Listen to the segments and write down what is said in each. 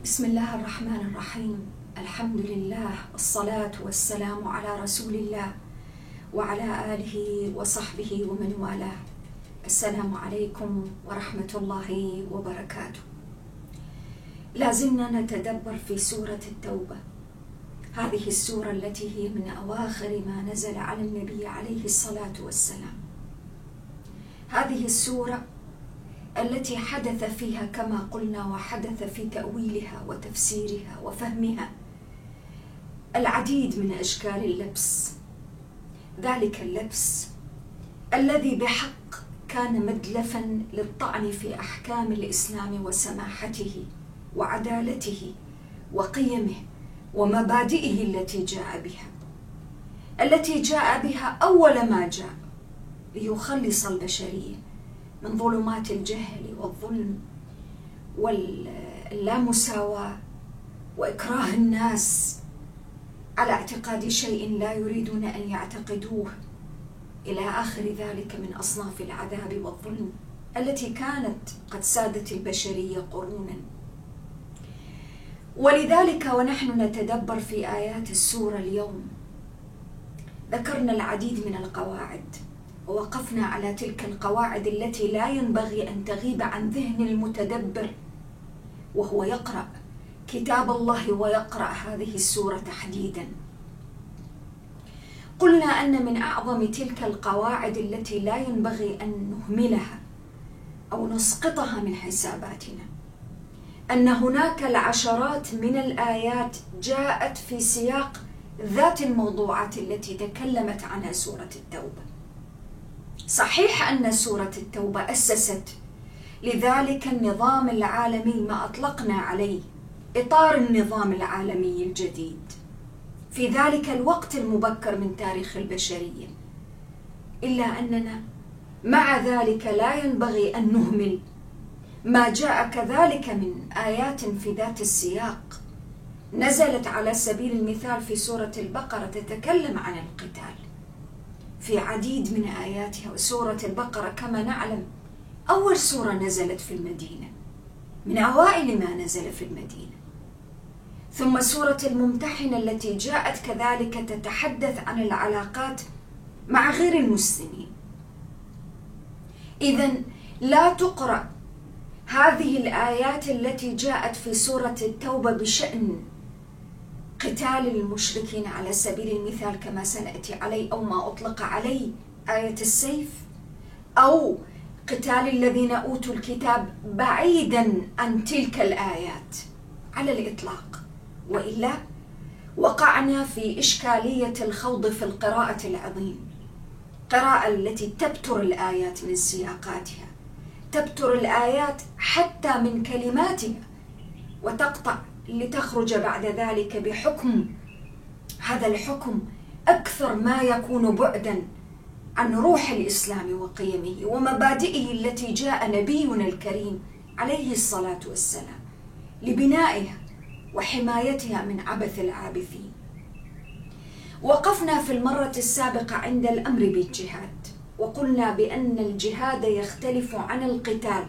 بسم الله الرحمن الرحيم. الحمد لله والصلاة والسلام على رسول الله وعلى آله وصحبه ومن والاه. السلام عليكم ورحمة الله وبركاته. لازلنا نتدبر في سورة التوبة. هذه السورة التي هي من أواخر ما نزل على النبي عليه الصلاة والسلام. هذه السورة التي حدث فيها كما قلنا وحدث في تأويلها وتفسيرها وفهمها. العديد من أشكال اللبس. ذلك اللبس الذي بحق كان مدلفا للطعن في أحكام الإسلام وسماحته وعدالته وقيمه ومبادئه التي جاء بها. التي جاء بها أول ما جاء ليخلص البشرية. من ظلمات الجهل والظلم واللامساواة وإكراه الناس على اعتقاد شيء لا يريدون أن يعتقدوه إلى آخر ذلك من أصناف العذاب والظلم التي كانت قد سادت البشرية قرونا. ولذلك ونحن نتدبر في آيات السورة اليوم. ذكرنا العديد من القواعد. ووقفنا على تلك القواعد التي لا ينبغي أن تغيب عن ذهن المتدبر وهو يقرأ كتاب الله ويقرأ هذه السورة تحديدا. قلنا أن من أعظم تلك القواعد التي لا ينبغي أن نهملها أو نسقطها من حساباتنا أن هناك العشرات من الآيات جاءت في سياق ذات الموضوعات التي تكلمت عنها سورة التوبة. صحيح أن سورة التوبة أسست. لذلك النظام العالمي ما أطلقنا عليه إطار النظام العالمي الجديد. في ذلك الوقت المبكر من تاريخ البشرية. إلا أننا مع ذلك لا ينبغي أن نهمل. ما جاء كذلك من آيات في ذات السياق. نزلت على سبيل المثال في سورة البقرة تتكلم عن القتال. في عديد من آياتها وسورة البقرة كما نعلم. أول سورة نزلت في المدينة. من أوائل ما نزل في المدينة. ثم سورة الممتحنة التي جاءت كذلك تتحدث عن العلاقات مع غير المسلمين. إذا لا تقرأ هذه الآيات التي جاءت في سورة التوبة بشأن قتال المشركين على سبيل المثال كما سنأتي عليه أو ما أطلق عليه آية السيف. أو قتال الذين أوتوا الكتاب بعيدا عن تلك الآيات على الإطلاق. وإلا وقعنا في إشكالية الخوض في القراءة العظيم. قراءة التي تبتر الآيات من سياقاتها تبتر الآيات حتى من كلماتها وتقطع لتخرج بعد ذلك بحكم. هذا الحكم أكثر ما يكون بعدا عن روح الإسلام وقيمه ومبادئه التي جاء نبينا الكريم عليه الصلاة والسلام لبنائها وحمايتها من عبث العابثين. وقفنا في المرة السابقة عند الأمر بالجهاد وقلنا بأن الجهاد يختلف عن القتال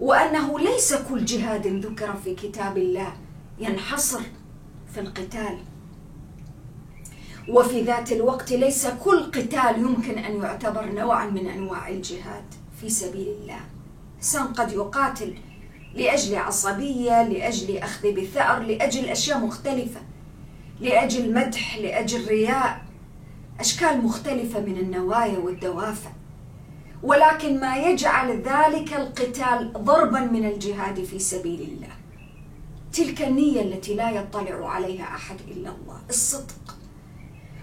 وأنه ليس كل جهاد ذكر في كتاب الله ينحصر في القتال. وفي ذات الوقت ليس كل قتال يمكن أن يعتبر نوعا من أنواع الجهاد في سبيل الله. انسان قد يقاتل لأجل عصبية لأجل أخذ بثأر لأجل أشياء مختلفة لأجل مدح لأجل رياء أشكال مختلفة من النوايا والدوافع. ولكن ما يجعل ذلك القتال ضربا من الجهاد في سبيل الله. تلك النية التي لا يطلع عليها أحد إلا الله الصدق.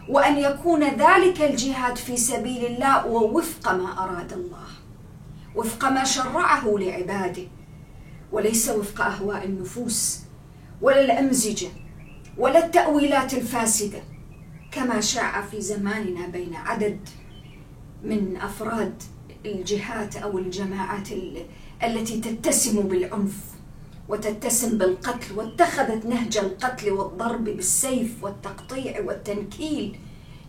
وأن يكون ذلك الجهاد في سبيل الله ووفق ما أراد الله وفق ما شرعه لعباده. وليس وفق أهواء النفوس ولا الأمزجة ولا التأويلات الفاسدة كما شاع في زماننا بين عدد من أفراد الجهات أو الجماعات التي تتسم بالعنف. وتتسم بالقتل واتخذت نهج القتل والضرب بالسيف والتقطيع والتنكيل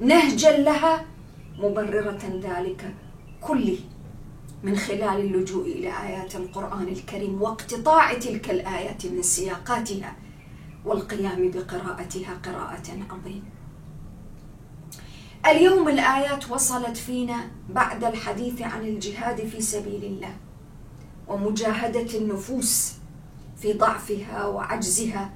نهجا لها مبررة ذلك كله من خلال اللجوء إلى آيات القرآن الكريم واقتطاع تلك الآيات من سياقاتها والقيام بقراءتها قراءة عظيمة. اليوم الآيات وصلت فينا بعد الحديث عن الجهاد في سبيل الله ومجاهدة النفوس في ضعفها وعجزها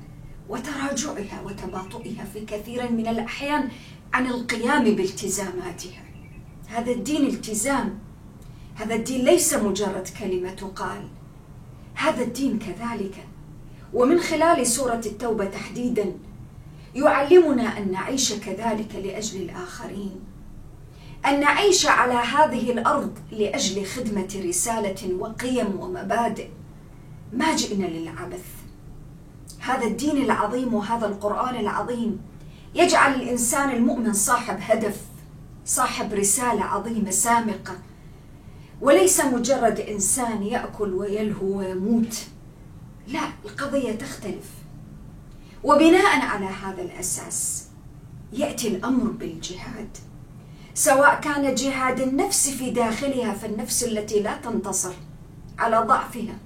وتراجعها وتباطؤها في كثير من الأحيان عن القيام بالتزاماتها. هذا الدين التزام. هذا الدين ليس مجرد كلمة تقال. هذا الدين كذلك. ومن خلال سورة التوبة تحديدا يعلمنا أن نعيش كذلك لأجل الآخرين. أن نعيش على هذه الأرض لأجل خدمة رسالة وقيم ومبادئ. ما جئنا للعبث. هذا الدين العظيم وهذا القرآن العظيم يجعل الإنسان المؤمن صاحب هدف صاحب رسالة عظيمة سامقة. وليس مجرد إنسان يأكل ويلهو ويموت. لا القضية تختلف. وبناء على هذا الأساس يأتي الأمر بالجهاد. سواء كان جهاد النفس في داخلها فالنفس التي لا تنتصر على ضعفها.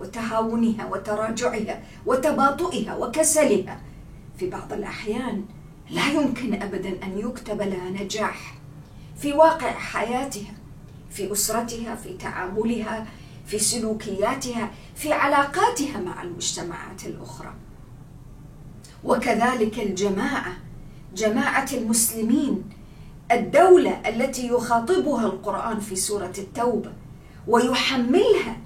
وتهاونها وتراجعها وتباطؤها وكسلها. في بعض الأحيان لا يمكن أبدا أن يكتب لها نجاح. في واقع حياتها في أسرتها في تعاملها في سلوكياتها في علاقاتها مع المجتمعات الأخرى. وكذلك الجماعة جماعة المسلمين الدولة التي يخاطبها القرآن في سورة التوبة ويحملها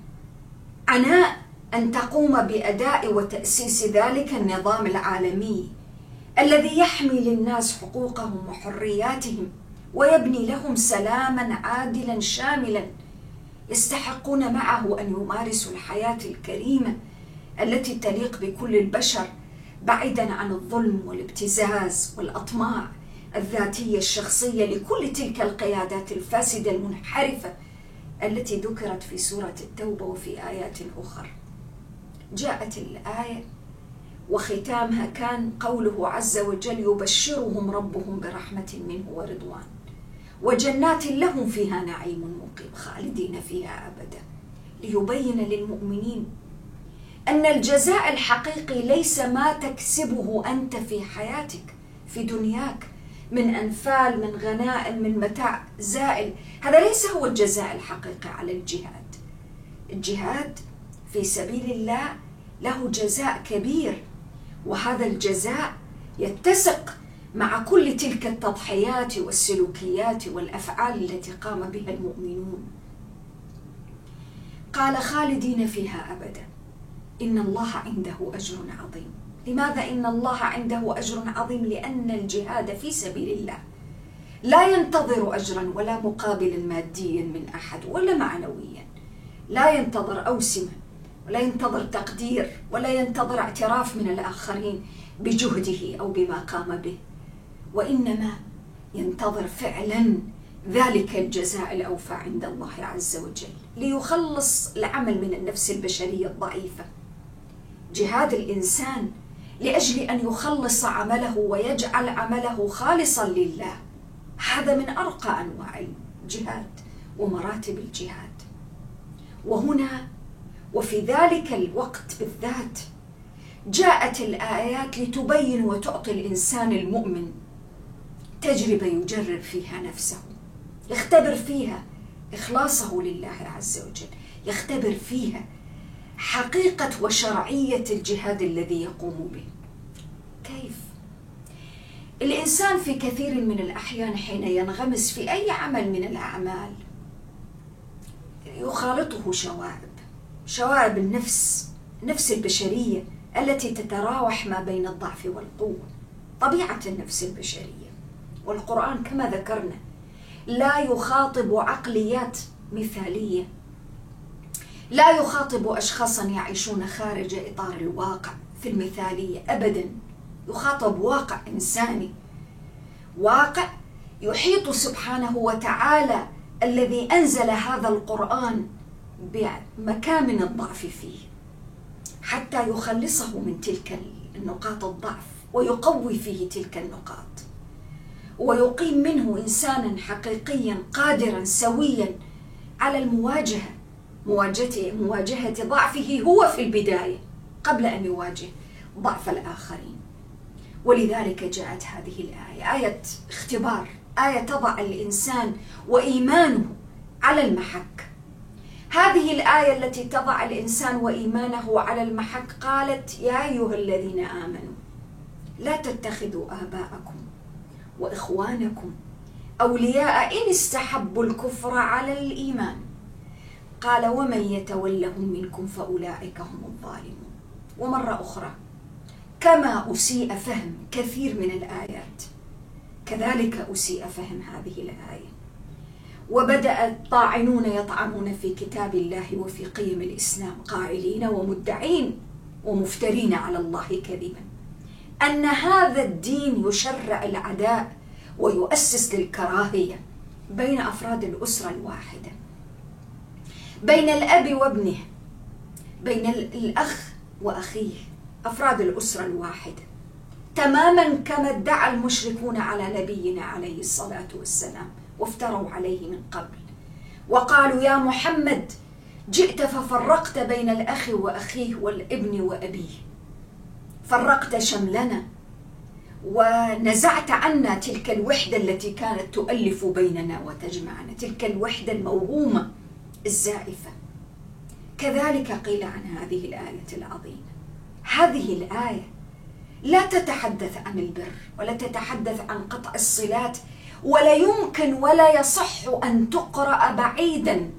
عناء أن تقوم بأداء وتأسيس ذلك النظام العالمي الذي يحمي للناس حقوقهم وحرياتهم ويبني لهم سلاما عادلا شاملا يستحقون معه أن يمارسوا الحياة الكريمة التي تليق بكل البشر بعيدا عن الظلم والابتزاز والأطماع الذاتية الشخصية لكل تلك القيادات الفاسدة المنحرفة التي ذكرت في سورة التوبة وفي آيات أخرى جاءت الآية وختامها كان قوله عز وجل يبشرهم ربهم برحمة منه ورضوان وجنات لهم فيها نعيم مقيم خالدين فيها أبدا. ليبين للمؤمنين أن الجزاء الحقيقي ليس ما تكسبه أنت في حياتك في دنياك من أنفال من غنائم من متاع زائل. هذا ليس هو الجزاء الحقيقي على الجهاد. الجهاد في سبيل الله له جزاء كبير وهذا الجزاء يتسق مع كل تلك التضحيات والسلوكيات والأفعال التي قام بها المؤمنون. قال خالدين فيها ابدا. إن الله عنده أجر عظيم. لماذا إن الله عنده أجر عظيم لأن الجهاد في سبيل الله؟ لا ينتظر اجرا ولا مقابلا ماديا من أحد ولا معنويا. لا ينتظر أوسمة ولا ينتظر تقدير ولا ينتظر اعتراف من الآخرين بجهده أو بما قام به. وإنما ينتظر فعلا ذلك الجزاء الأوفى عند الله عز وجل ليخلص العمل من النفس البشرية الضعيفة. جهاد الإنسان لأجل أن يخلص عمله ويجعل عمله خالصا لله. هذا من أرقى أنواع الجهاد ومراتب الجهاد. وهنا وفي ذلك الوقت بالذات جاءت الآيات لتبين وتعطي الإنسان المؤمن تجربة يجرب فيها نفسه يختبر فيها إخلاصه لله عز وجل يختبر فيها حقيقة وشرعية الجهاد الذي يقوم به كيف؟ الإنسان في كثير من الأحيان حين ينغمس في أي عمل من الأعمال يخالطه شوائب شوائب النفس النفس البشرية التي تتراوح ما بين الضعف والقوة طبيعة النفس البشرية والقرآن كما ذكرنا لا يخاطب عقليات مثالية لا يخاطب أشخاصا يعيشون خارج إطار الواقع. في المثالية أبدا يخاطب واقع إنساني. واقع يحيط سبحانه وتعالى الذي أنزل هذا القرآن بمكامن الضعف فيه حتى يخلصه من تلك النقاط الضعف ويقوي فيه تلك النقاط. ويقيم منه انسانا حقيقيا قادرا سويا على المواجهة مواجهة مواجهة ضعفه هو في البداية قبل أن يواجه ضعف الآخرين. ولذلك جاءت هذه الآية. آية اختبار. آية تضع الإنسان وإيمانه على المحك. هذه الآية التي تضع الإنسان وإيمانه على المحك قالت يا أيها الذين آمنوا لا تتخذوا آباءكم وإخوانكم أولياء إن استحبوا الكفر على الإيمان. قال ومن يتولهم منكم فأولئك هم الظالمون. ومرة أخرى كما أسيء فهم كثير من الآيات كذلك أسيء فهم هذه الآية. وبدأ الطاعنون يطعنون في كتاب الله وفي قيم الإسلام قائلين ومدعين ومفترين على الله كذبا أن هذا الدين يشرع العداء ويؤسس للكراهية بين أفراد الأسرة الواحدة. بين الأب وابنه بين الأخ وأخيه أفراد الأسرة الواحدة تماما كما ادعى المشركون على نبينا عليه الصلاة والسلام وافتروا عليه من قبل. وقالوا يا محمد جئت ففرقت بين الأخ وأخيه والابن وأبيه. فرقت شملنا ونزعت عنا تلك الوحدة التي كانت تؤلف بيننا وتجمعنا تلك الوحدة الموهومة الزائفة. كذلك قيل عن هذه الآية العظيمة. هذه الآية لا تتحدث عن البر ولا تتحدث عن قطع الصلات ولا يمكن ولا يصح أن تقرأ بعيدا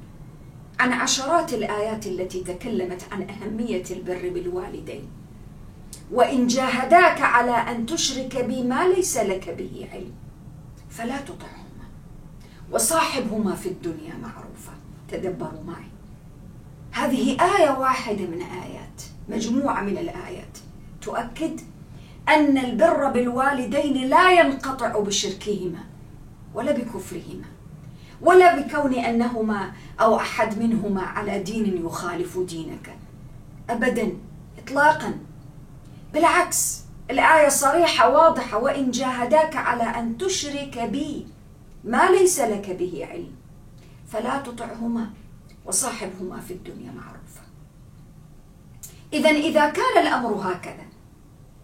عن عشرات الآيات التي تكلمت عن أهمية البر بالوالدين. وإن جاهداك على أن تشرك بي ما ليس لك به علم فلا تطعهما. وصاحبهما في الدنيا معروفة تدبروا معي. هذه آية واحدة من آيات مجموعة من الآيات. تؤكد أن البر بالوالدين لا ينقطع بشركهما ولا بكفرهما ولا بكون أنهما أو أحد منهما على دين يخالف دينك. أبدا إطلاقا. بالعكس الآية صريحة واضحة وإن جاهداك على أن تشرك بي ما ليس لك به علم. فلا تطعهما وصاحبهما في الدنيا معروفة إذا إذا كان الأمر هكذا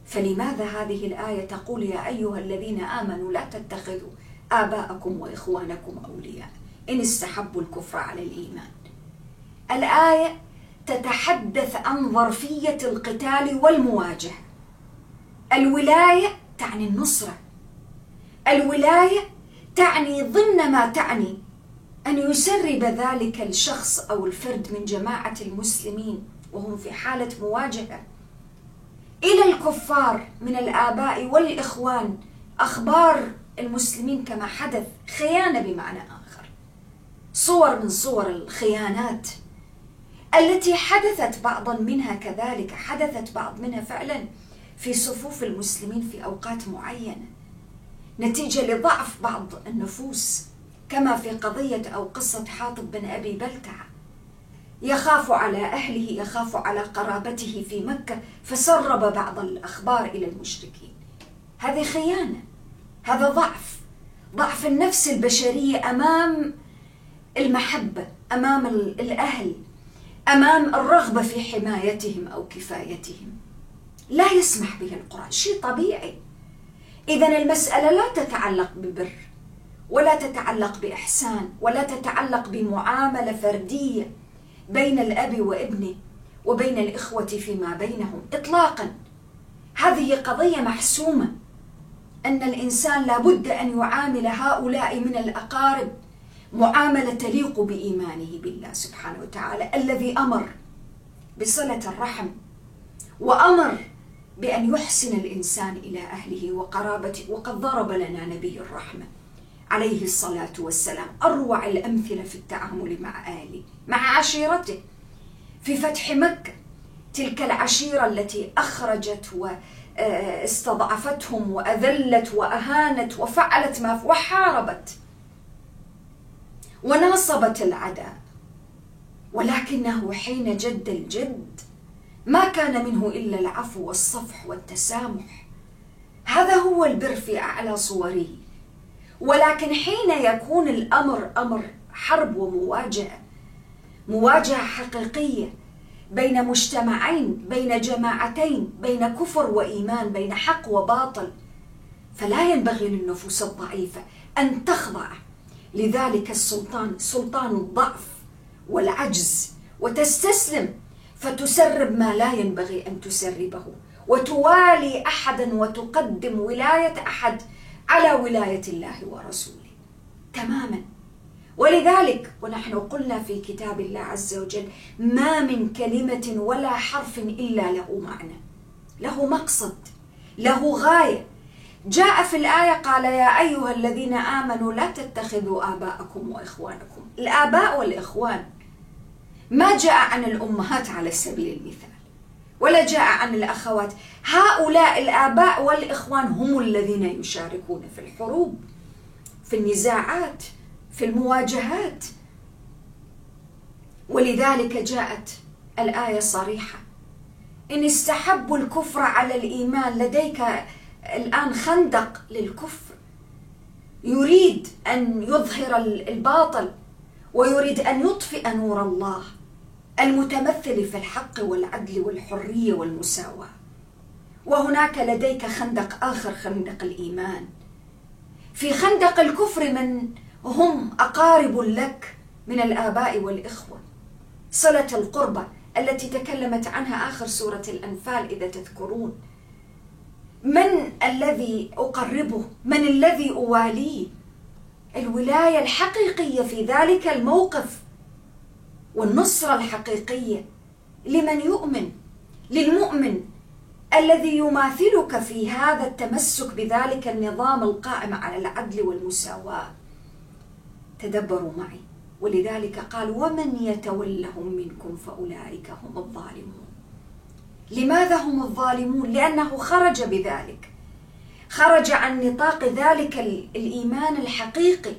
فلماذا هذه الآية تقول يا أيها الذين آمنوا لا تتخذوا آباءكم وإخوانكم أولياء؟ إن استحبوا الكفر على الإيمان. الآية تتحدث عن ظرفية القتال والمواجهة. الولاية تعني النصرة. الولاية تعني ضمن ما تعني أن يسرب ذلك الشخص أو الفرد من جماعة المسلمين وهم في حالة مواجهة. إلى الكفار من الآباء والإخوان أخبار المسلمين كما حدث خيانة بمعنى آخر. صور من صور الخيانات التي حدثت بعضا منها كذلك حدثت بعض منها فعلا في صفوف المسلمين في أوقات معينة. نتيجة لضعف بعض النفوس. كما في قضية أو قصة حاطب بن أبي بلتعه يخاف على أهله يخاف على قرابته في مكة فسرب بعض الأخبار إلى المشركين. هذه خيانة هذا ضعف ضعف النفس البشرية أمام المحبة أمام الأهل أمام الرغبة في حمايتهم أو كفايتهم. لا يسمح به القرآن شيء طبيعي. اذا المسألة لا تتعلق ببر ولا تتعلق بإحسان ولا تتعلق بمعاملة فردية بين الأب وابنه وبين الإخوة فيما بينهم اطلاقا. هذه قضية محسومة أن الإنسان لابد أن يعامل هؤلاء من الأقارب معاملة تليق بإيمانه بالله سبحانه وتعالى الذي أمر بصلة الرحم وأمر بأن يحسن الإنسان إلى أهله وقرابته وقد ضرب لنا نبي الرحمة. عليه الصلاة والسلام. أروع الأمثلة في التعامل مع اهله مع عشيرته. في فتح مكة تلك العشيرة التي أخرجت واستضعفتهم وأذلت وأهانت وفعلت ما وحاربت. وناصبت العداء. ولكنه حين جد الجد ما كان منه إلا العفو والصفح والتسامح. هذا هو البر في أعلى صوره. ولكن حين يكون الأمر أمر حرب ومواجهة مواجهة حقيقية بين مجتمعين بين جماعتين بين كفر وإيمان بين حق وباطل فلا ينبغي للنفوس الضعيفة أن تخضع لذلك السلطان سلطان الضعف والعجز وتستسلم فتسرب ما لا ينبغي أن تسربه وتوالي احدا وتقدم ولاية أحد على ولاية الله ورسوله. تماما. ولذلك ونحن قلنا في كتاب الله عز وجل ما من كلمة ولا حرف إلا له معنى. له مقصد. له غاية. جاء في الآية قال يا أيها الذين آمنوا لا تتخذوا آباءكم وإخوانكم. الآباء والإخوان. ما جاء عن الأمهات على سبيل المثال. ولا جاء عن الأخوات. هؤلاء الآباء والإخوان هم الذين يشاركون في الحروب في النزاعات في المواجهات. ولذلك جاءت الآية صريحة إن استحبوا الكفر على الإيمان لديك الآن خندق للكفر. يريد أن يظهر الباطل ويريد أن يطفئ نور الله. المتمثل في الحق والعدل والحرية والمساواة. وهناك لديك خندق آخر خندق الإيمان. في خندق الكفر من هم أقارب لك من الآباء والإخوة. صلة القربة التي تكلمت عنها آخر سورة الأنفال إذا تذكرون. من الذي أقربه؟ من الذي أواليه؟ الولاية الحقيقية في ذلك الموقف. والنصرة الحقيقية لمن يؤمن للمؤمن الذي يماثلك في هذا التمسك بذلك النظام القائم على العدل والمساواة. تدبروا معي. ولذلك قال ومن يتولهم منكم فأولئك هم الظالمون. لماذا هم الظالمون؟ لأنه خرج بذلك. خرج عن نطاق ذلك الإيمان الحقيقي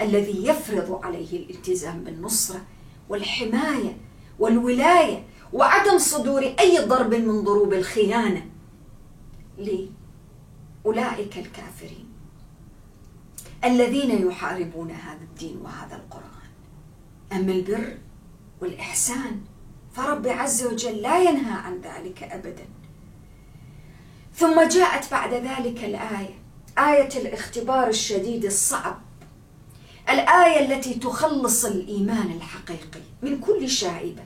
الذي يفرض عليه الالتزام بالنصرة. والحماية والولاية وعدم صدور أي ضرب من ضروب الخيانة. لاولئك الكافرين الذين يحاربون هذا الدين وهذا القرآن. أما البر والإحسان فرب عز وجل لا ينهى عن ذلك ابدا. ثم جاءت بعد ذلك الآية آية الاختبار الشديد الصعب. الآية التي تخلص الإيمان الحقيقي من كل شائبة.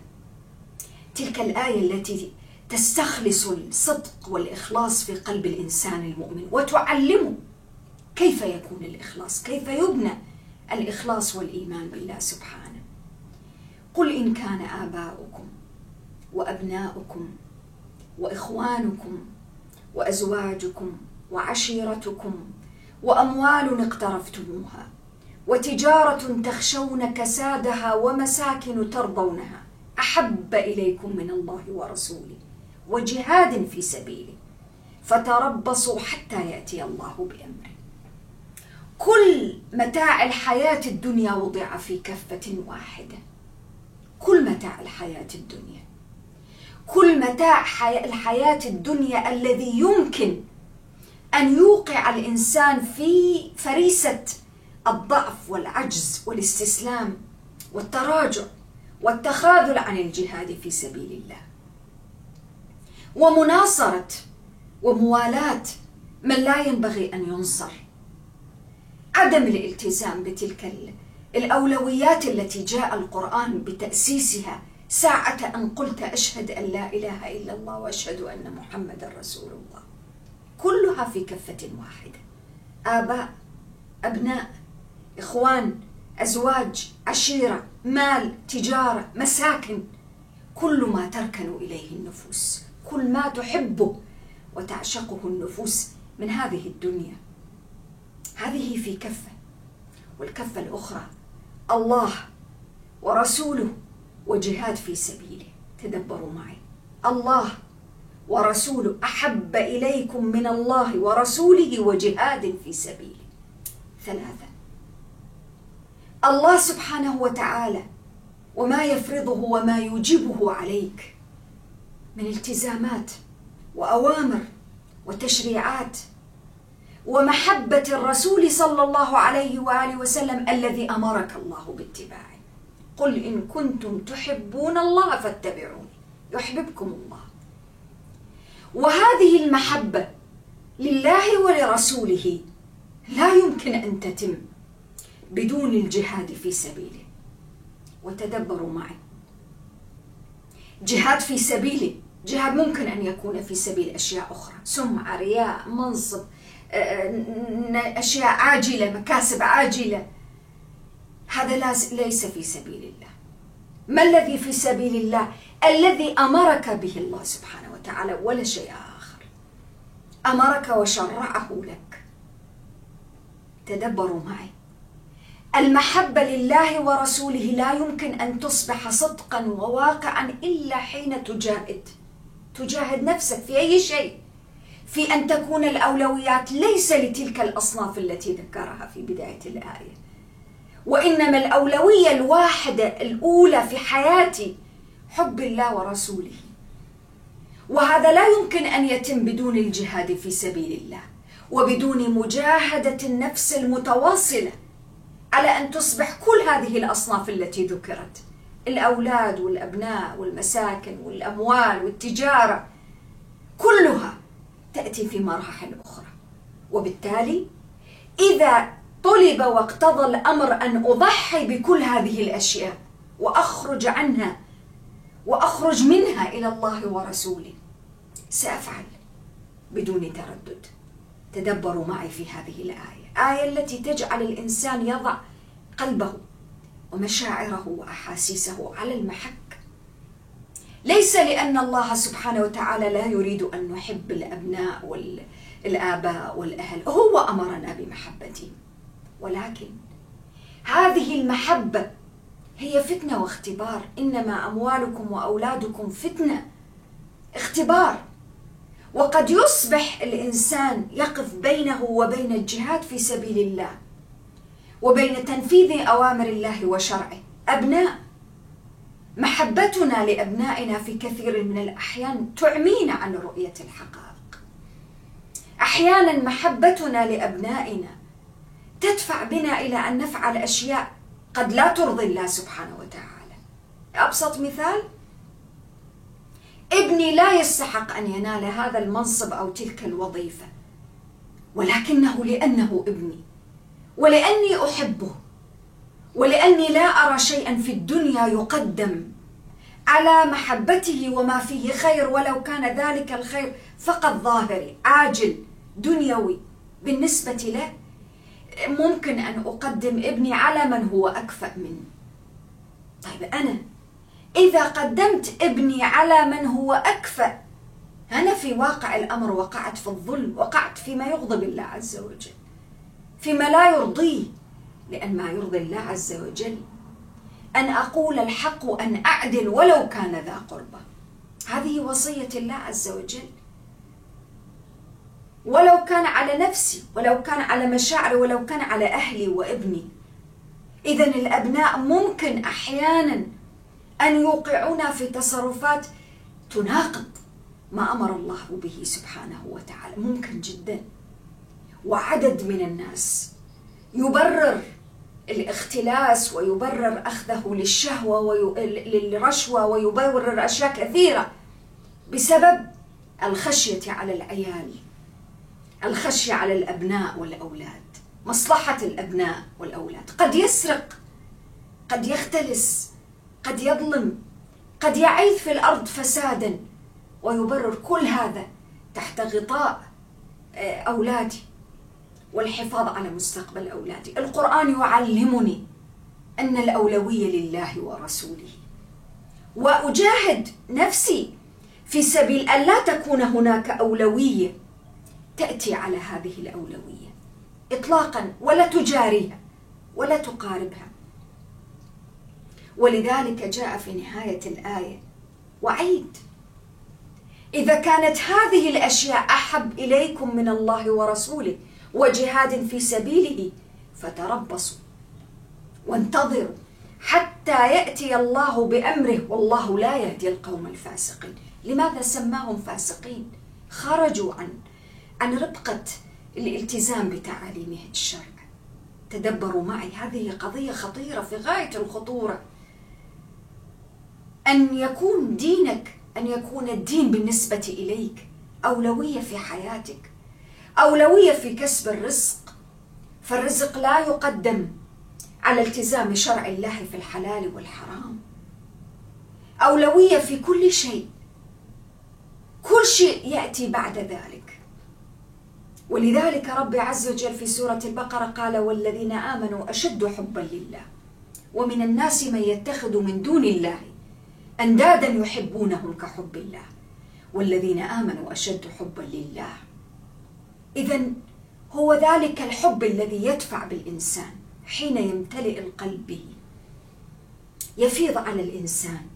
تلك الآية التي تستخلص الصدق والإخلاص في قلب الإنسان المؤمن وتعلمه كيف يكون الإخلاص كيف يبنى الإخلاص والإيمان بالله سبحانه. قل إن كان آباؤكم وأبناؤكم وإخوانكم وأزواجكم وعشيرتكم وأموال اقترفتموها وتجارة تخشون كسادها ومساكن ترضونها. أحب إليكم من الله ورسوله وجهاد في سبيله. فتربصوا حتى يأتي الله بأمره. كل متاع الحياة الدنيا وضع في كفة واحدة. كل متاع الحياة الدنيا. كل متاع الحياة الدنيا الذي يمكن أن يوقع الإنسان في فريسة الضعف والعجز والاستسلام والتراجع والتخاذل عن الجهاد في سبيل الله. ومناصرة وموالاة من لا ينبغي أن ينصر. عدم الالتزام بتلك الأولويات التي جاء القرآن بتأسيسها ساعة أن قلت أشهد أن لا إله إلا الله وأشهد أن محمدا رسول الله. كلها في كفة واحدة. آباء أبناء إخوان أزواج عشيرة مال تجارة مساكن كل ما تركن إليه النفوس كل ما تحبه وتعشقه النفوس من هذه الدنيا. هذه في كفة والكفة الأخرى الله ورسوله وجهاد في سبيله. تدبروا معي. الله ورسوله أحب إليكم من الله ورسوله وجهاد في سبيله. ثلاثة. الله سبحانه وتعالى وما يفرضه وما يوجبه عليك من التزامات وأوامر وتشريعات ومحبة الرسول صلى الله عليه وآله وسلم الذي أمرك الله باتباعه. قل إن كنتم تحبون الله فاتبعوني يحببكم الله. وهذه المحبة لله ولرسوله لا يمكن أن تتم. بدون الجهاد في سبيله وتدبروا معي. جهاد في سبيله جهاد ممكن أن يكون في سبيل أشياء أخرى. سمعة رياء منصب أشياء عاجلة مكاسب عاجلة. هذا ليس في سبيل الله. ما الذي في سبيل الله؟ الذي أمرك به الله سبحانه وتعالى ولا شيء آخر. أمرك وشرعه لك. تدبروا معي. المحبة لله ورسوله لا يمكن أن تصبح صدقا وواقعا إلا حين تجاهد. تجاهد نفسك في أي شيء. في أن تكون الأولويات ليس لتلك الأصناف التي ذكرها في بداية الآية. وإنما الأولوية الواحدة الأولى في حياتي حب الله ورسوله. وهذا لا يمكن أن يتم بدون الجهاد في سبيل الله. وبدون مجاهدة النفس المتواصلة. على أن تصبح كل هذه الأصناف التي ذكرت. الأولاد والأبناء والمساكن والأموال والتجارة كلها تأتي في مراحل أخرى. وبالتالي إذا طلب واقتضى الأمر أن أضحي بكل هذه الأشياء وأخرج عنها وأخرج منها إلى الله ورسوله سأفعل بدون تردد. تدبروا معي في هذه الآية. آية التي تجعل الإنسان يضع قلبه ومشاعره وأحاسيسه على المحك. ليس لأن الله سبحانه وتعالى لا يريد أن نحب الأبناء والآباء والأهل. هو أمرنا بمحبته. ولكن هذه المحبة هي فتنة واختبار. إنما أموالكم وأولادكم فتنة. اختبار. وقد يصبح الإنسان يقف بينه وبين الجهاد في سبيل الله وبين تنفيذ أوامر الله وشرعه. أبناء محبتنا لأبنائنا في كثير من الأحيان تعمينا عن رؤية الحقائق. أحيانا محبتنا لأبنائنا تدفع بنا إلى أن نفعل أشياء قد لا ترضي الله سبحانه وتعالى. ابسط مثال ابني لا يستحق أن ينال هذا المنصب أو تلك الوظيفة. ولكنه لأنه ابني. ولأني أحبه. ولأني لا أرى شيئا في الدنيا يقدم. على محبته وما فيه خير ولو كان ذلك الخير فقط ظاهري عاجل دنيوي. بالنسبة له ممكن أن أقدم ابني على من هو أكفأ مني طيب أنا إذا قدمت ابني على من هو أكفأ. أنا في واقع الأمر وقعت في الظلم وقعت فيما يغضب الله عز وجل. فيما لا يرضيه لأن ما يرضي الله عز وجل. أن أقول الحق وأن أعدل ولو كان ذا قربة. هذه وصية الله عز وجل. ولو كان على نفسي ولو كان على مشاعري ولو كان على أهلي وابني. إذا الأبناء ممكن أحيانا أن يوقعونا في تصرفات تناقض ما أمر الله به سبحانه وتعالى ممكن جدا وعدد من الناس يبرر الاختلاس ويبرر أخذه للشهوة. للرشوة ويبرر أشياء كثيرة بسبب الخشية على العيال الخشية على الأبناء والأولاد مصلحة الأبناء والأولاد قد يسرق قد يختلس قد يظلم قد يعيث في الأرض فسادا ويبرر كل هذا تحت غطاء آه، أولادي والحفاظ على مستقبل أولادي. القرآن يعلمني أن الأولوية لله ورسوله. وأجاهد نفسي في سبيل أن لا تكون هناك أولوية تأتي على هذه الأولوية إطلاقا ولا تجاريها ولا تقاربها. ولذلك جاء في نهاية الآية. وعيد. إذا كانت هذه الأشياء أحب إليكم من الله ورسوله وجهاد في سبيله فتربصوا. وانتظروا حتى يأتي الله بأمره والله لا يهدي القوم الفاسقين. لماذا سماهم فاسقين؟ خرجوا عن عن ربقة الالتزام بتعاليم الشرع تدبروا معي هذه قضية خطيرة في غاية الخطورة. أن يكون دينك أن يكون الدين بالنسبة إليك أولوية في حياتك أولوية في كسب الرزق. فالرزق لا يقدم على التزام شرع الله في الحلال والحرام. أولوية في كل شيء. كل شيء يأتي بعد ذلك. ولذلك رب عز وجل في سورة البقرة قال والذين آمنوا أشد حبا لله ومن الناس من يتخذ من دون الله أندادا يحبونهم كحب الله والذين آمنوا أشد حبا لله. إذا هو ذلك الحب الذي يدفع بالإنسان حين يمتلئ القلب. به يفيض على الإنسان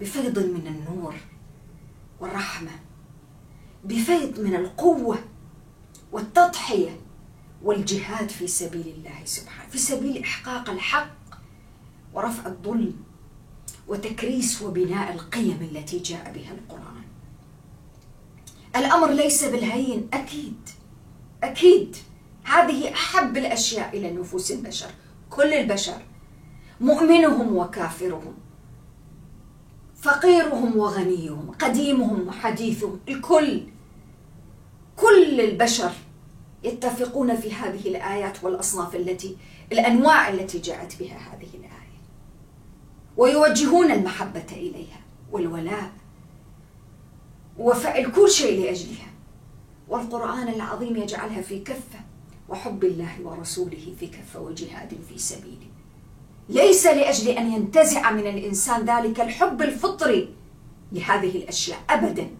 بفيض من النور والرحمة بفيض من القوة والتضحية والجهاد في سبيل الله سبحانه في سبيل إحقاق الحق ورفع الظلم وتكريس وبناء القيم التي جاء بها القرآن. الأمر ليس بالهين أكيد أكيد. هذه أحب الأشياء إلى نفوس البشر كل البشر. مؤمنهم وكافرهم فقيرهم وغنيهم قديمهم وحديثهم الكل. كل البشر يتفقون في هذه الآيات والأصناف التي الأنواع التي جاءت بها هذه الآية ويوجهون المحبة إليها والولاء وفعل كل شيء لأجلها. والقرآن العظيم يجعلها في كفة وحب الله ورسوله في كفة وجهاد في سبيله. ليس لأجل أن ينتزع من الإنسان ذلك الحب الفطري لهذه الأشياء أبدا.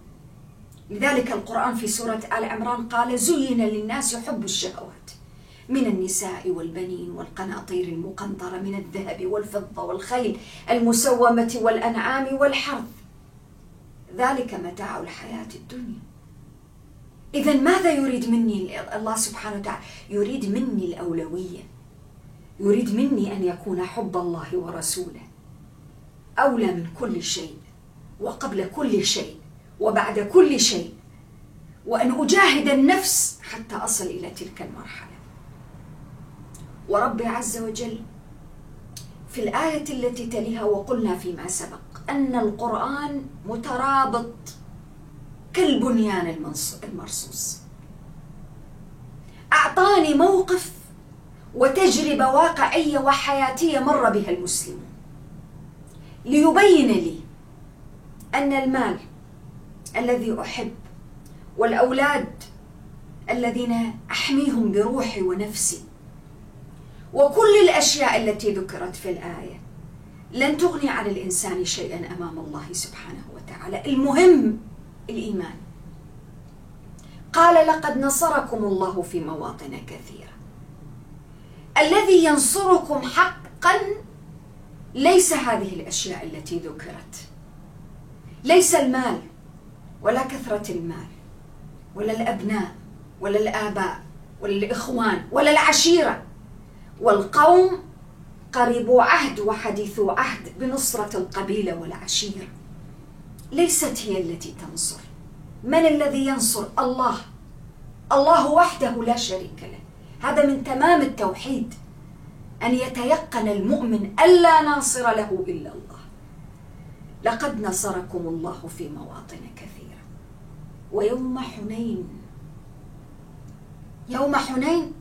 لذلك القرآن في سورة آل عمران قال زين للناس حب الشهوات من النساء والبنين والقناطير المقنطرة من الذهب والفضة والخيل المسومة والأنعام والحرث. ذلك متاع الحياة الدنيا. إذا ماذا يريد مني الله سبحانه وتعالى؟ يريد مني الأولوية. يريد مني أن يكون حب الله ورسوله. أولى من كل شيء وقبل كل شيء وبعد كل شيء. وأن أجاهد النفس حتى أصل إلى تلك المرحلة. ورب عز وجل. في الآية التي تليها وقلنا فيما سبق أن القرآن مترابط كالبنيان المرصوص. أعطاني موقف وتجربة واقعية وحياتية مر بها المسلمون ليبين لي أن المال الذي أحب والأولاد الذين أحميهم بروحي ونفسي وكل الأشياء التي ذكرت في الآية. لن تغني عن الإنسان شيئا أمام الله سبحانه وتعالى. المهم الإيمان. قال لقد نصركم الله في مواطن كثيرة. الذي ينصركم حقا ليس هذه الأشياء التي ذكرت. ليس المال ولا كثرة المال ولا الأبناء ولا الآباء ولا الإخوان ولا العشيرة والقوم قريبوا عهد وحديثوا عهد بنصرة القبيلة والعشيرة ليست هي التي تنصر. من الذي ينصر؟ الله. الله وحده لا شريك له. هذا من تمام التوحيد. أن يتيقن المؤمن ألا ناصر له إلا الله. لقد نصركم الله في مواطن كثيرة. ويوم حنين. يوم حنين؟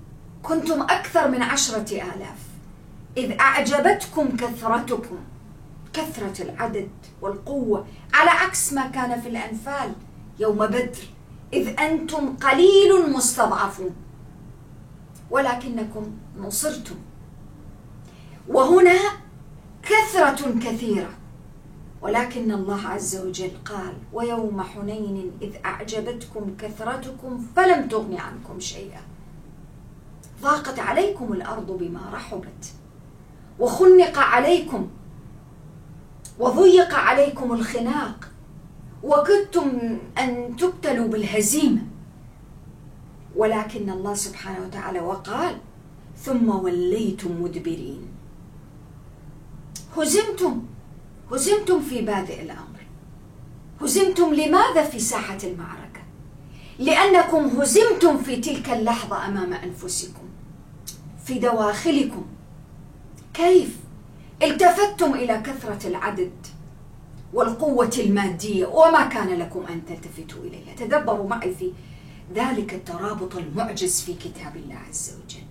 كنتم أكثر من عشرة آلاف. إذ أعجبتكم كثرتكم كثرة العدد والقوة. على عكس ما كان في الأنفال يوم بدر إذ أنتم قليل مستضعفون. ولكنكم نصرتم. وهنا كثرة كثيرة. ولكن الله عز وجل قال ويوم حنين إذ أعجبتكم كثرتكم فلم تغن عنكم شيئا. ضاقت عليكم الأرض بما رحبت وخنق عليكم وضيق عليكم الخناق وكدتم أن تبتلوا بالهزيمة. ولكن الله سبحانه وتعالى وقال ثم وليتم مدبرين هزمتم هزمتم في بادئ الأمر. هزمتم لماذا في ساحة المعركة؟ لأنكم هزمتم في تلك اللحظة أمام أنفسكم. في دواخلكم. كيف؟ التفتتم إلى كثرة العدد والقوة المادية وما كان لكم أن تلتفتوا إليها. تدبروا معي في ذلك الترابط المعجز في كتاب الله عز وجل.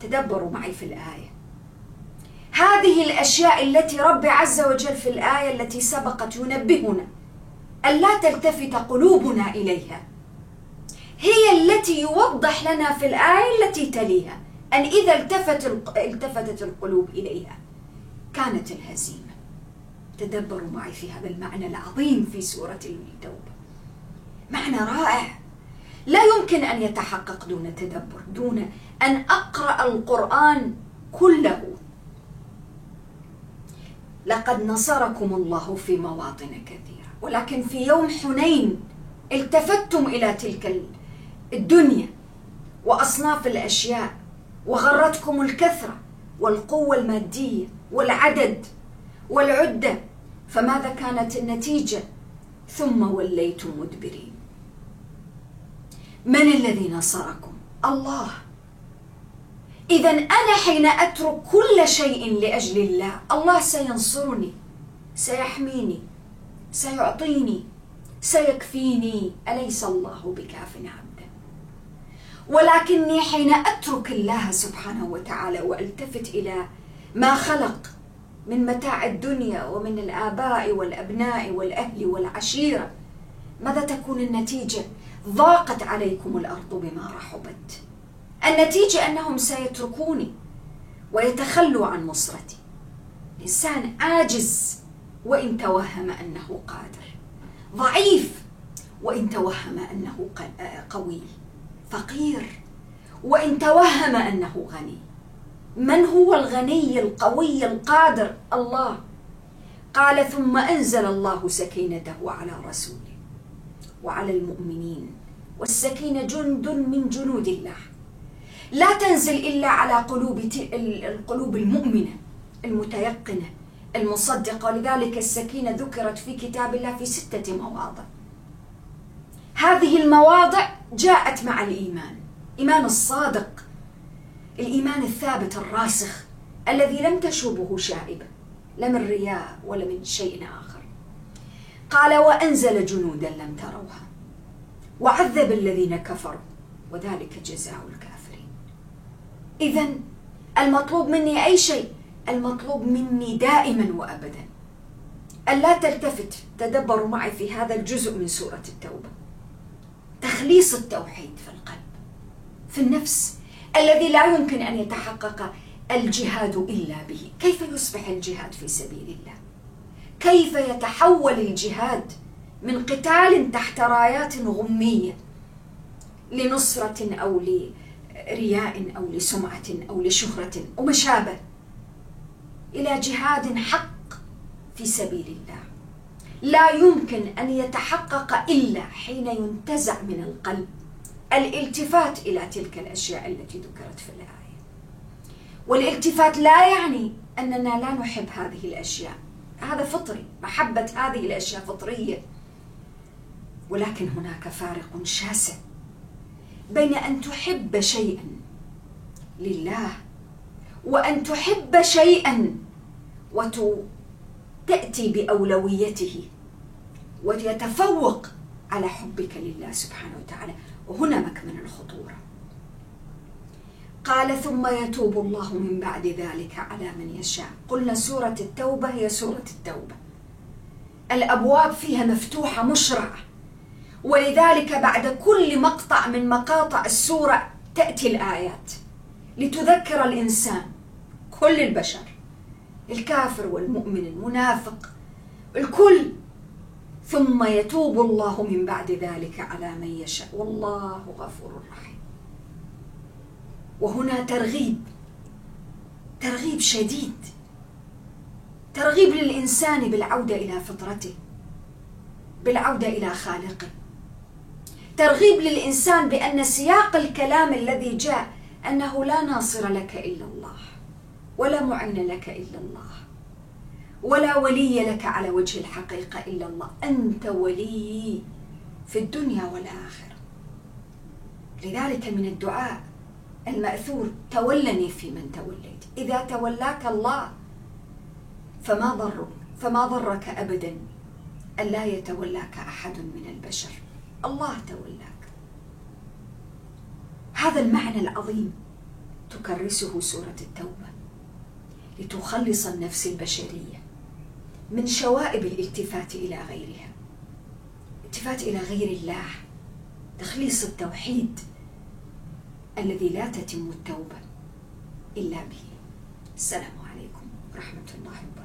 تدبروا معي في الآية. هذه الأشياء التي رب عز وجل في الآية التي سبقت ينبهنا أن لا تلتفت قلوبنا إليها. هي التي يوضح لنا في الآية التي تليها. أن إذا التفت التفتت القلوب إليها كانت الهزيمة تدبروا معي في هذا المعنى العظيم في سورة التوبة. معنى رائع. لا يمكن أن يتحقق دون تدبر دون أن أقرأ القرآن كله. لقد نصركم الله في مواطن كثيرة ولكن في يوم حنين التفتم إلى تلك الدنيا وأصناف الأشياء وغرتكم الكثرة والقوة المادية والعدد والعدة فماذا كانت النتيجة؟ ثم وليتم مدبرين. من الذي نصركم؟ الله. إذا أنا حين أترك كل شيء لأجل الله الله سينصرني سيحميني سيعطيني سيكفيني أليس الله بكاف عبدا ولكني حين أترك الله سبحانه وتعالى وألتفت إلى ما خلق من متاع الدنيا ومن الآباء والأبناء والأهل والعشيرة ماذا تكون النتيجة؟ ضاقت عليكم الأرض بما رحبت. النتيجة أنهم سيتركوني ويتخلوا عن نصرتي. الإنسان عاجز وإن توهم أنه قادر. ضعيف وإن توهم أنه قوي. فقير. وإن توهم أنه غني. من هو الغني القوي القادر؟ الله. قال ثم أنزل الله سكينته على رسوله وعلى المؤمنين والسكينه جند من جنود الله. لا تنزل إلا على قلوب القلوب المؤمنة المتيقنة المصدقة. ولذلك السكينة ذكرت في كتاب الله في ستة مواضع. هذه المواضع جاءت مع الإيمان. إيمان الصادق. الإيمان الثابت الراسخ الذي لم تشوبه شائبة لا من رياء ولا من شيء آخر. قال وأنزل جنودا لم تروها. وعذب الذين كفروا. وذلك جزاء الكافرين. إذا المطلوب مني أي شيء؟ المطلوب مني دائما وأبدا. ألا تلتفت تدبروا معي في هذا الجزء من سورة التوبة. تخليص التوحيد في القلب في النفس الذي لا يمكن أن يتحقق الجهاد إلا به، كيف يصبح الجهاد في سبيل الله؟ كيف يتحول الجهاد من قتال تحت رايات غمية لنصرة أو لرياء أو لسمعة أو لشهرة وما شابه إلى جهاد حق في سبيل الله لا يمكن أن يتحقق إلا حين ينتزع من القلب الالتفات إلى تلك الأشياء التي ذكرت في الآية. والالتفات لا يعني أننا لا نحب هذه الأشياء. هذا فطري محبة هذه الأشياء فطرية. ولكن هناك فارق شاسع بين أن تحب شيئا لله وأن تحب شيئا وتأتي بأولويته. ويتفوق على حبك لله سبحانه وتعالى. وهنا مكمن الخطورة. قال ثم يتوب الله من بعد ذلك على من يشاء. قلنا سورة التوبة هي سورة التوبة. الأبواب فيها مفتوحة مشرعة. ولذلك بعد كل مقطع من مقاطع السورة تأتي الآيات لتذكر الإنسان كل البشر الكافر والمؤمن المنافق الكل ثم يتوب الله من بعد ذلك على من يشاء. والله غفور رحيم. وهنا ترغيب ترغيب شديد ترغيب للإنسان بالعودة إلى فطرته بالعودة إلى خالقه. ترغيب للإنسان بأن سياق الكلام الذي جاء أنه لا ناصر لك إلا الله ولا معين لك إلا الله. ولا ولي لك على وجه الحقيقة إلا الله. أنت ولي في الدنيا والآخرة. لذلك من الدعاء المأثور تولني في من توليت. إذا تولاك الله فما ضرك فما ضرك أبدا. أن لا يتولاك أحد من البشر. الله تولاك. هذا المعنى العظيم تكرسه سورة التوبة. لتخلص النفس البشرية. من شوائب الالتفات إلى غيرها. الالتفات إلى غير الله تخليص التوحيد الذي لا تتم التوبة إلا به. السلام عليكم ورحمة الله وبركاته.